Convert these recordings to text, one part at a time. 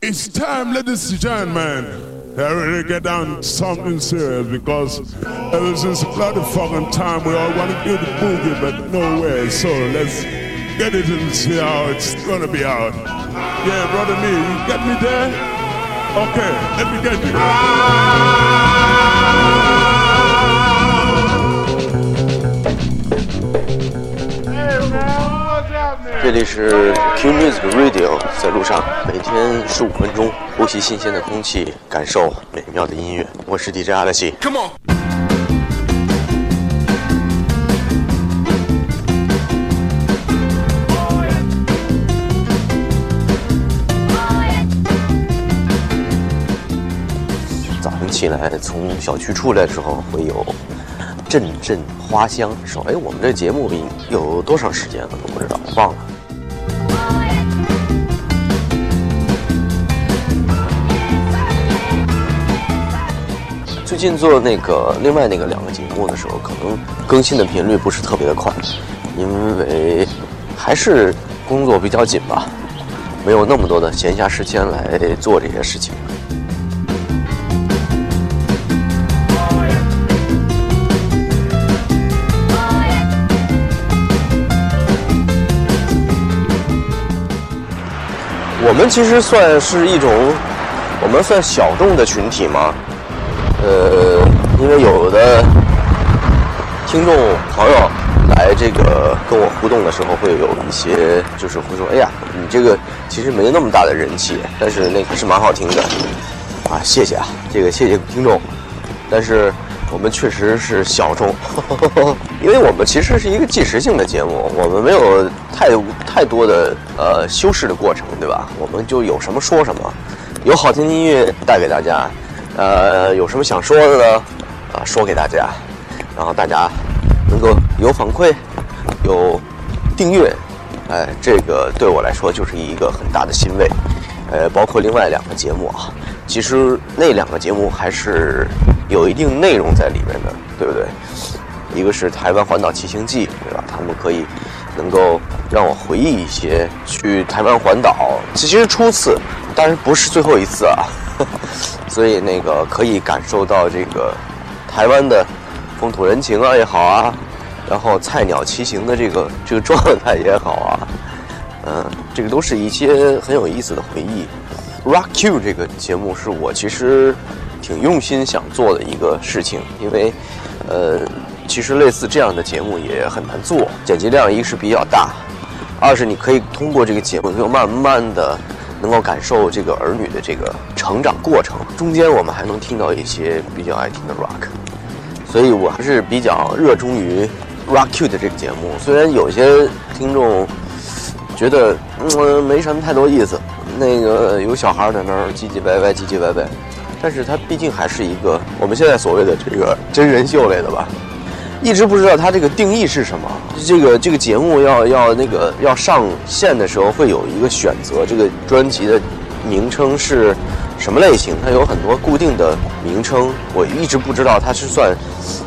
It's time, ladies and gentlemen. I really get down to something serious because ever since bloody fucking time we all want to do the boogie, but no way. So let's get it and see how it's gonna be out. Yeah, brother me, you get me there? Okay, let me get you. 这里是 Q Music Radio，在路上每天十五分钟，呼吸新鲜的空气，感受美妙的音乐。我是 DJ 阿拉西。Come on. 早上起来从小区出来的时候，会有阵阵花香。说，哎，我们这节目有多长时间了都不知道，忘了。最近做那个另外那个两个节目的时候，可能更新的频率不是特别的快，因为还是工作比较紧吧，没有那么多的闲暇时间来做这些事情。我们其实算是一种，我们算小众的群体吗？呃，因为有的听众朋友来这个跟我互动的时候，会有一些就是会说：“哎呀，你这个其实没那么大的人气，但是那个是蛮好听的啊，谢谢啊，这个谢谢听众。”但是我们确实是小众，因为我们其实是一个即时性的节目，我们没有太太多的呃修饰的过程，对吧？我们就有什么说什么，有好听的音乐带给大家，呃，有什么想说的呢？啊，说给大家，然后大家能够有反馈，有订阅，哎，这个对我来说就是一个很大的欣慰。呃，包括另外两个节目啊，其实那两个节目还是有一定内容在里面的，对不对？一个是台湾环岛骑行记，对吧？他们可以能够让我回忆一些去台湾环岛，其实初次，但是不是最后一次啊，所以那个可以感受到这个台湾的风土人情啊也好啊，然后菜鸟骑行的这个这个状态也好啊，嗯，这个都是一些很有意思的回忆。Rock Q 这个节目是我其实挺用心想做的一个事情，因为呃，其实类似这样的节目也很难做，剪辑量一是比较大，二是你可以通过这个节目，就慢慢的能够感受这个儿女的这个成长过程，中间我们还能听到一些比较爱听的 rock。所以我还是比较热衷于 Rock Q 的这个节目。虽然有些听众觉得嗯没什么太多意思，那个有小孩在那儿唧唧歪歪、唧唧歪歪，但是它毕竟还是一个我们现在所谓的这个真人秀类的吧。一直不知道它这个定义是什么。这个这个节目要要那个要上线的时候会有一个选择，这个专辑的名称是什么类型？它有很多固定的名称，我一直不知道它是算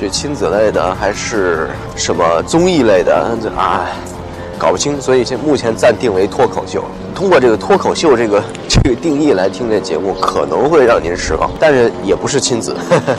这亲子类的还是什么综艺类的，这啊搞不清，所以现目前暂定为脱口秀。通过这个脱口秀这个 这个定义来听这节目，可能会让您失望，但是也不是亲子。呵 呵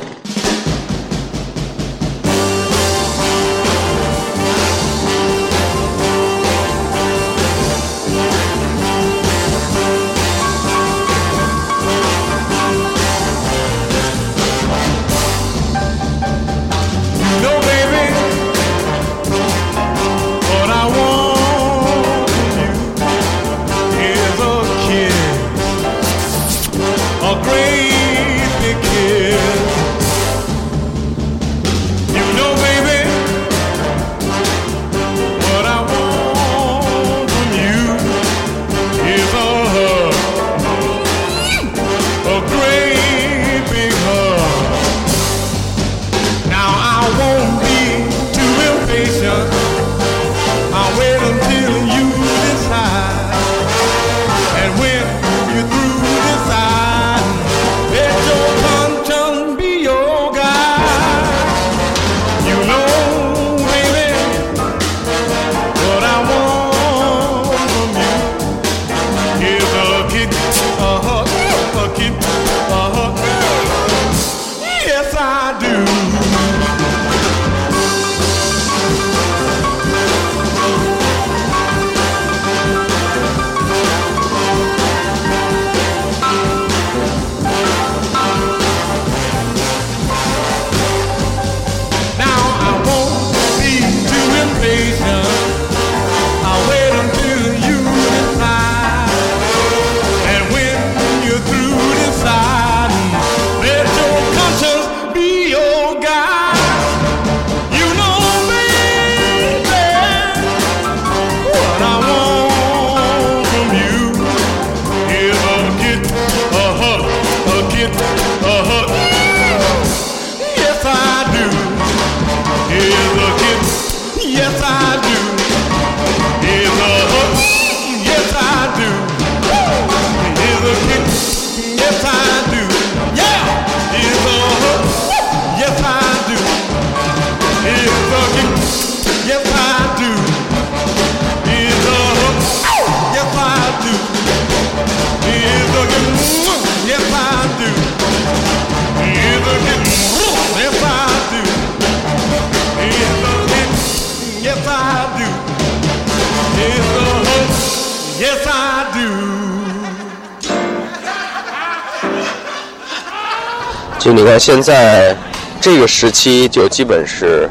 就你看现在这个时期，就基本是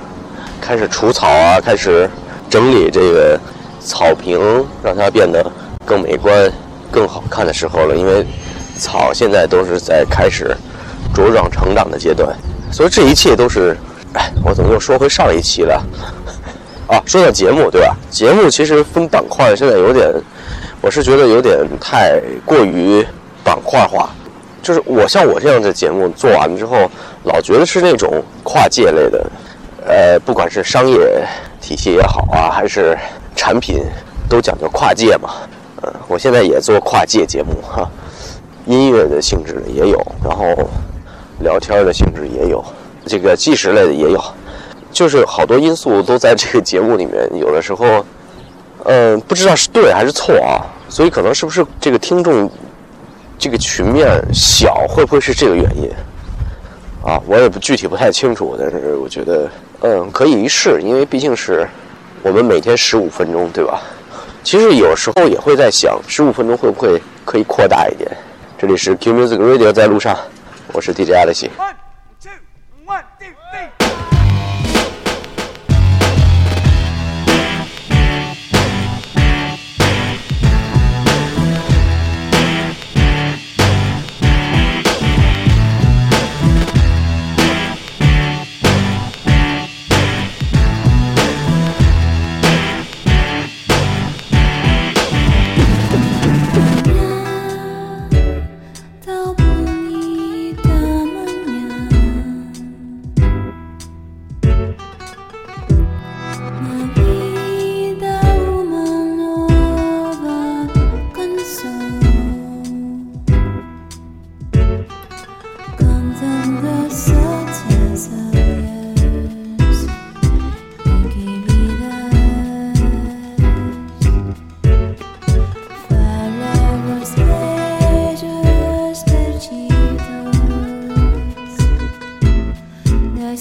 开始除草啊，开始整理这个草坪，让它变得更美观、更好看的时候了。因为草现在都是在开始茁壮成长的阶段，所以这一切都是，哎，我怎么又说回上一期了？啊，说到节目对吧？节目其实分板块，现在有点，我是觉得有点太过于板块化。就是我像我这样的节目做完了之后，老觉得是那种跨界类的，呃，不管是商业体系也好啊，还是产品，都讲究跨界嘛。呃，我现在也做跨界节目哈，音乐的性质也有，然后聊天的性质也有，这个纪实类的也有，就是好多因素都在这个节目里面，有的时候，呃，不知道是对还是错啊，所以可能是不是这个听众。这个群面小，会不会是这个原因？啊，我也不具体不太清楚，但是我觉得，嗯，可以一试，因为毕竟是我们每天十五分钟，对吧？其实有时候也会在想，十五分钟会不会可以扩大一点？这里是 Q Music Radio 在路上，我是 DJ 阿德西。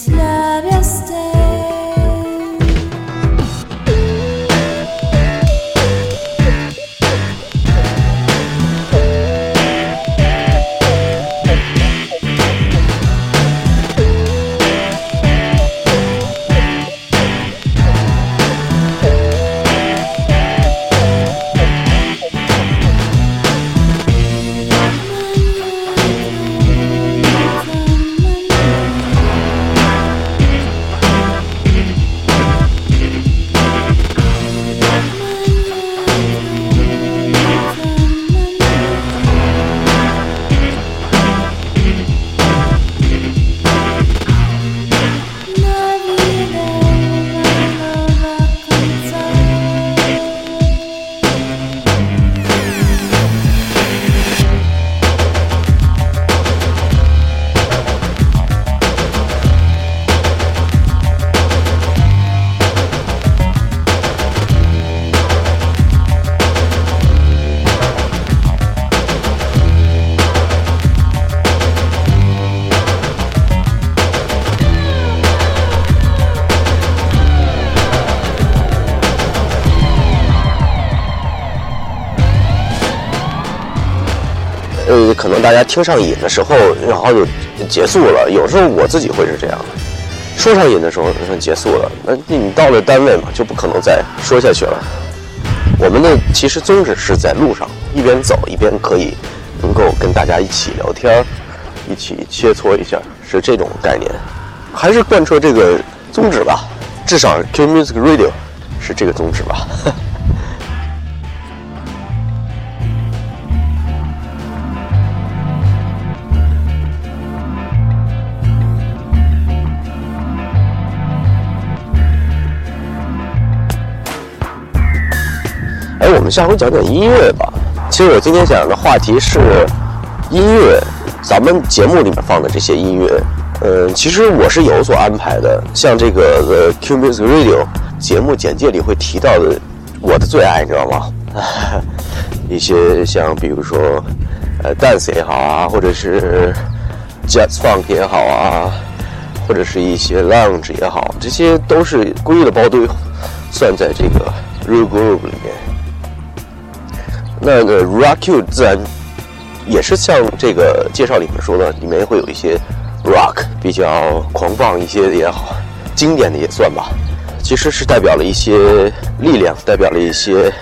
labios te 可能大家听上瘾的时候，然后就结束了。有时候我自己会是这样的，说上瘾的时候就结束了。那你到了单位嘛，就不可能再说下去了。我们的其实宗旨是在路上一边走一边可以能够跟大家一起聊天，一起切磋一下，是这种概念，还是贯彻这个宗旨吧。至少 Q Music Radio 是这个宗旨吧。哎我们下回讲讲音乐吧。其实我今天讲的话题是音乐，咱们节目里面放的这些音乐。嗯，其实我是有所安排的，像这个 The Q Music Radio 节目简介里会提到的，我的最爱，你知道吗？一些像比如说，呃，dance 也好啊，或者是 jazz funk 也好啊，或者是一些 lounge 也好，这些都是归了包堆，算在这个 real group 里面。那个 rock you 自然也是像这个介绍里面说的，里面会有一些 rock 比较狂放一些也好，经典的也算吧。其实是代表了一些力量，代表了一些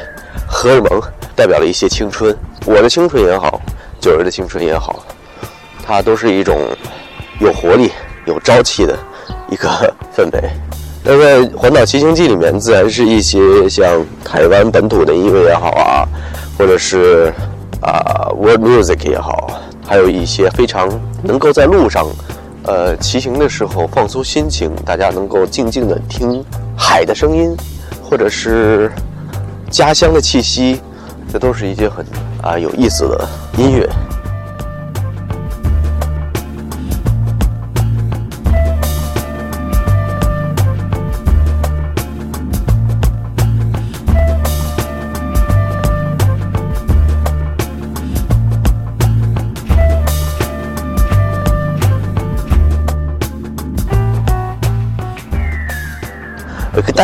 荷尔蒙，代表了一些青春。我的青春也好，九儿的青春也好，它都是一种有活力、有朝气的一个氛围。那在《环岛骑行记》里面，自然是一些像台湾本土的音乐也好啊，或者是啊、world music 也好，还有一些非常能够在路上，呃，骑行的时候放松心情，大家能够静静的听海的声音，或者是家乡的气息，这都是一些很啊、有意思的音乐。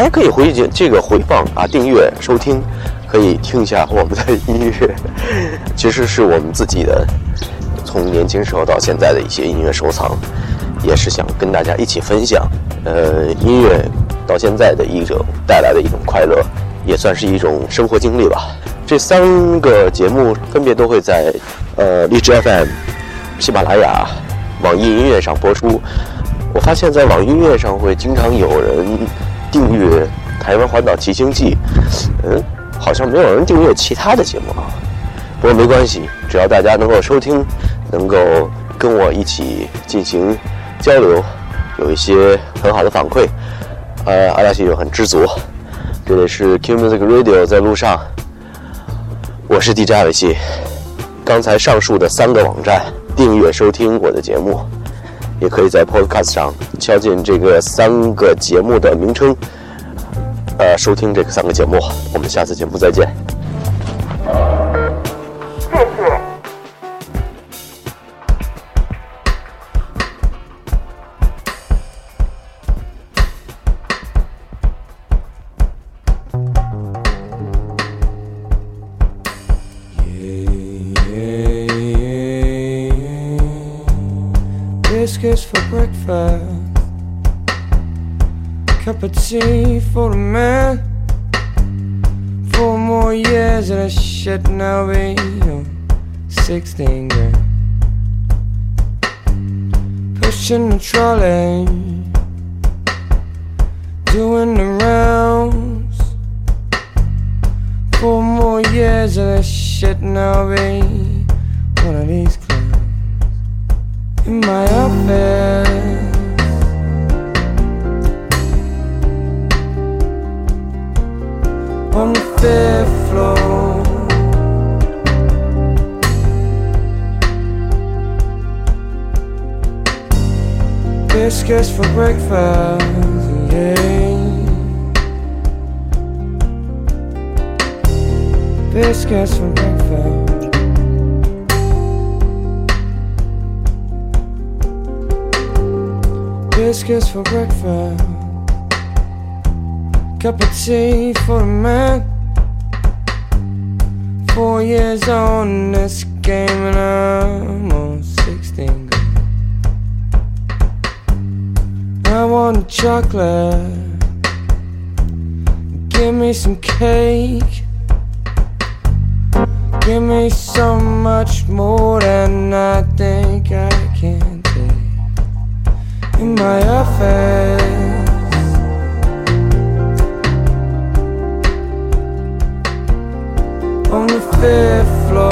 家可以回去这个回放啊，订阅收听，可以听一下我们的音乐，其实是我们自己的从年轻时候到现在的一些音乐收藏，也是想跟大家一起分享。呃，音乐到现在的一种带来的一种快乐，也算是一种生活经历吧。这三个节目分别都会在呃荔枝 FM、喜马拉雅、网易音乐上播出。我发现，在网易音乐上会经常有人订阅《台湾环岛骑行记》，嗯，好像没有人订阅其他的节目啊。不过没关系，只要大家能够收听，能够跟我一起进行交流，有一些很好的反馈，呃，阿拉西就很知足。这里是 Q Music Radio 在路上，我是 DJ 阿伟西。刚才上述的三个网站订阅收听我的节目。也可以在 Podcast 上敲进这个三个节目的名称，呃，收听这个三个节目。我们下次节目再见。Cup for the man. Four more years of that shit now be on 16 grand. Pushing the trolley. Doing the rounds. Four more years of that shit now be one of these clowns in my office. Biscuits for breakfast, yeah. Biscuits for breakfast. biscuits for breakfast. Cup of tea for the man. Four years on this game and I'm on want chocolate. Give me some cake. Give me so much more than I think I can take in my office. On the fifth floor.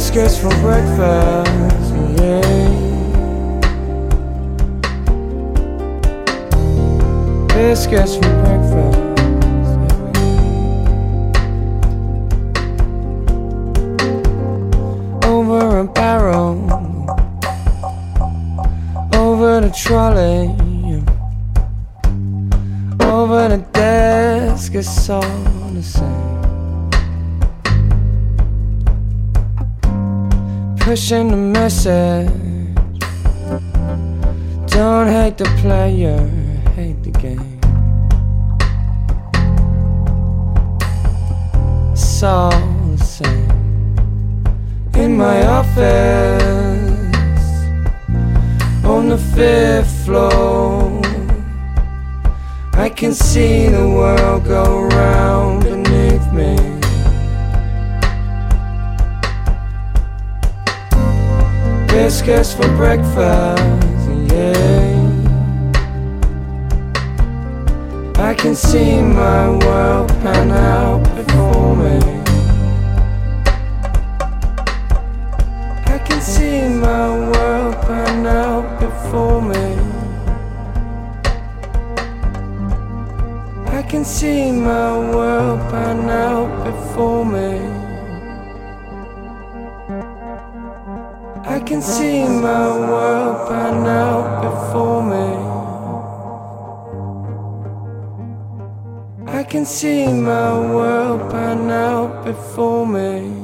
Biscuits for breakfast, yeah. biscuits for breakfast. Over a barrel, over the trolley, over the desk, it's all the same. Pushing the message. Don't hate the player, hate the game. It's all the same. In my office, on the fifth floor, I can see the world go round Biscuits for breakfast, yeah. I can see my world pan out before me. I can see my world pan out before me. I can see my world pan out before me. Can see my world pan out before me. I can see my world pan out before me.